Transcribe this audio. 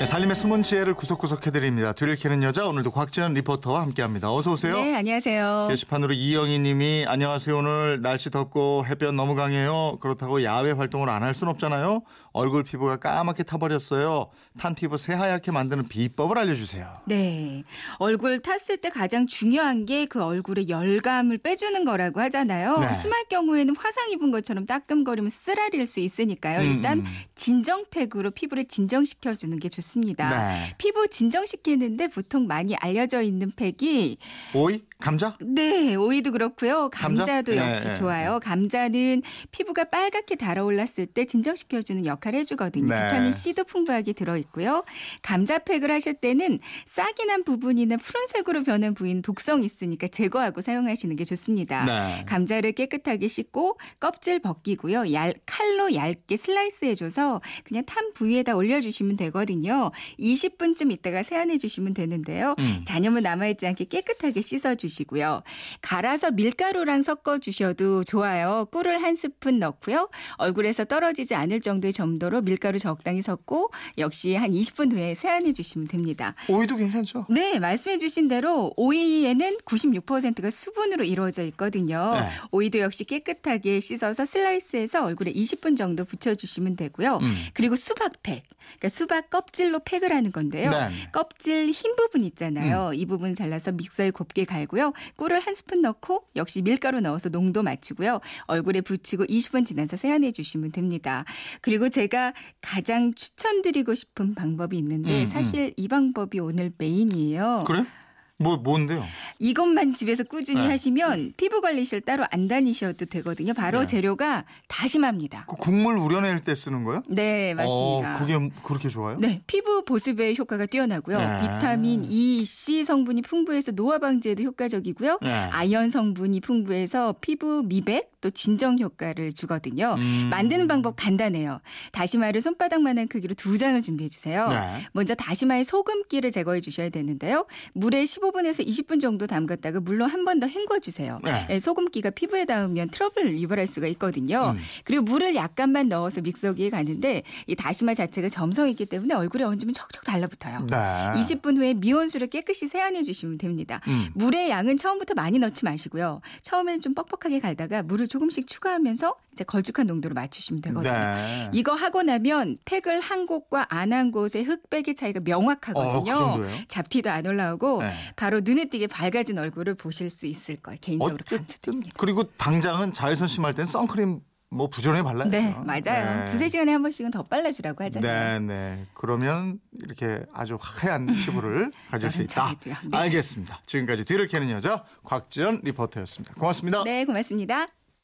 네, 살림의 숨은 지혜를 구석구석 해드립니다. 뒤를 캐는 여자 오늘도 곽지연 리포터와 함께합니다. 어서 오세요. 네, 안녕하세요. 게시판으로 이영희님이 안녕하세요. 오늘 날씨 덥고 햇볕 너무 강해요. 그렇다고 야외 활동을 안 할 순 없잖아요. 얼굴 피부가 까맣게 타버렸어요. 탄 피부 새하얗게 만드는 비법을 알려주세요. 네. 얼굴 탔을 때 가장 중요한 게 그 얼굴의 열감을 빼주는 거라고 하잖아요. 네. 심할 경우에는 화상 입은 것처럼 따끔거리면 쓰라릴 수 있으니까요. 일단 음. 진정팩으로 피부를 진정시켜주는 게 좋습니다. 네. 피부 진정시키는데 보통 많이 알려져 있는 팩이 오이? 감자? 네, 오이도 그렇고요. 감자? 감자도 예, 역시 예, 좋아요. 감자는 피부가 빨갛게 달아올랐을 때 진정시켜주는 역할을 해주거든요. 네. 비타민 C도 풍부하게 들어있고요. 감자팩을 하실 때는 싹이 난 부분이나 푸른색으로 변한 부위는 독성이 있으니까 제거하고 사용하시는 게 좋습니다. 네. 감자를 깨끗하게 씻고 껍질 벗기고요. 얇, 칼로 얇게 슬라이스 해줘서 그냥 탄 부위에다 올려주시면 되거든요. 20분쯤 있다가 세안해 주시면 되는데요. 음. 잔여물 남아있지 않게 깨끗하게 씻어 주시고요. 갈아서 밀가루랑 섞어 주셔도 좋아요. 꿀을 한 스푼 넣고요. 얼굴에서 떨어지지 않을 정도의 점도로 밀가루 적당히 섞고 역시 한 20분 후에 세안해 주시면 됩니다. 오이도 괜찮죠? 네, 말씀해 주신 대로 오이에는 96%가 수분으로 이루어져 있거든요. 네. 오이도 역시 깨끗하게 씻어서 슬라이스해서 얼굴에 20분 정도 붙여 주시면 되고요. 음. 그리고 수박팩, 그러니까 수박 껍질 로 팩을 하는 건데요. 네. 껍질 흰 부분 있잖아요. 이 부분 잘라서 믹서에 곱게 갈고요. 꿀을 한 스푼 넣고 역시 밀가루 넣어서 농도 맞추고요. 얼굴에 붙이고 20분 지나서 세안해 주시면 됩니다. 그리고 제가 가장 추천드리고 싶은 방법이 있는데 음, 사실 이 방법이 오늘 메인이에요. 그래? 뭐, 뭔데요? 이것만 집에서 꾸준히 네. 하시면 피부 관리실 따로 안 다니셔도 되거든요. 바로 네. 재료가 다시마입니다. 그 국물 우려낼 때 쓰는 거요? 네, 맞습니다. 어, 그게 그렇게 좋아요? 네, 피부 보습에 효과가 뛰어나고요. 네. 비타민 E, C 성분이 풍부해서 노화 방지에도 효과적이고요. 네. 아연 성분이 풍부해서 피부 미백 또 진정 효과를 주거든요. 음. 만드는 방법 간단해요. 다시마를 손바닥만한 크기로 두 장을 준비해 주세요. 네. 먼저 다시마의 소금기를 제거해 주셔야 되는데요. 물에 15분에서 20분 정도 담갔다가 물로 한 번 더 헹궈 주세요. 네. 예, 소금기가 피부에 닿으면 트러블을 유발할 수가 있거든요. 음. 그리고 물을 약간만 넣어서 믹서기에 가는데 이 다시마 자체가 점성이 있기 때문에 얼굴에 얹으면 척척 달라붙어요. 네. 20분 후에 미온수로 깨끗이 세안해 주시면 됩니다. 음. 물의 양은 처음부터 많이 넣지 마시고요. 처음에는 좀 뻑뻑하게 갈다가 물을 조금씩 추가하면서 이제 걸쭉한 농도로 맞추시면 되거든요. 네. 이거 하고 나면 팩을 한 곳과 안 한 곳의 흑백의 차이가 명확하거든요. 어, 그? 잡티도 안 올라오고 네. 바로 눈에 띄게 밝아 진 얼굴을 보실 수 있을 거예요. 개인적으로 강추드립니다. 그리고 당장은 자외선 심할 땐 선크림 뭐 부지런히 발라야 네. 맞아요. 두세 시간에 한 번씩은 더 발라주라고 하잖아요. 네, 네. 그러면 이렇게 아주 하얀 피부를 가질 수 있다. 네. 알겠습니다. 지금까지 뒤를 캐는 여자 곽지연 리포터였습니다. 고맙습니다. 네, 고맙습니다.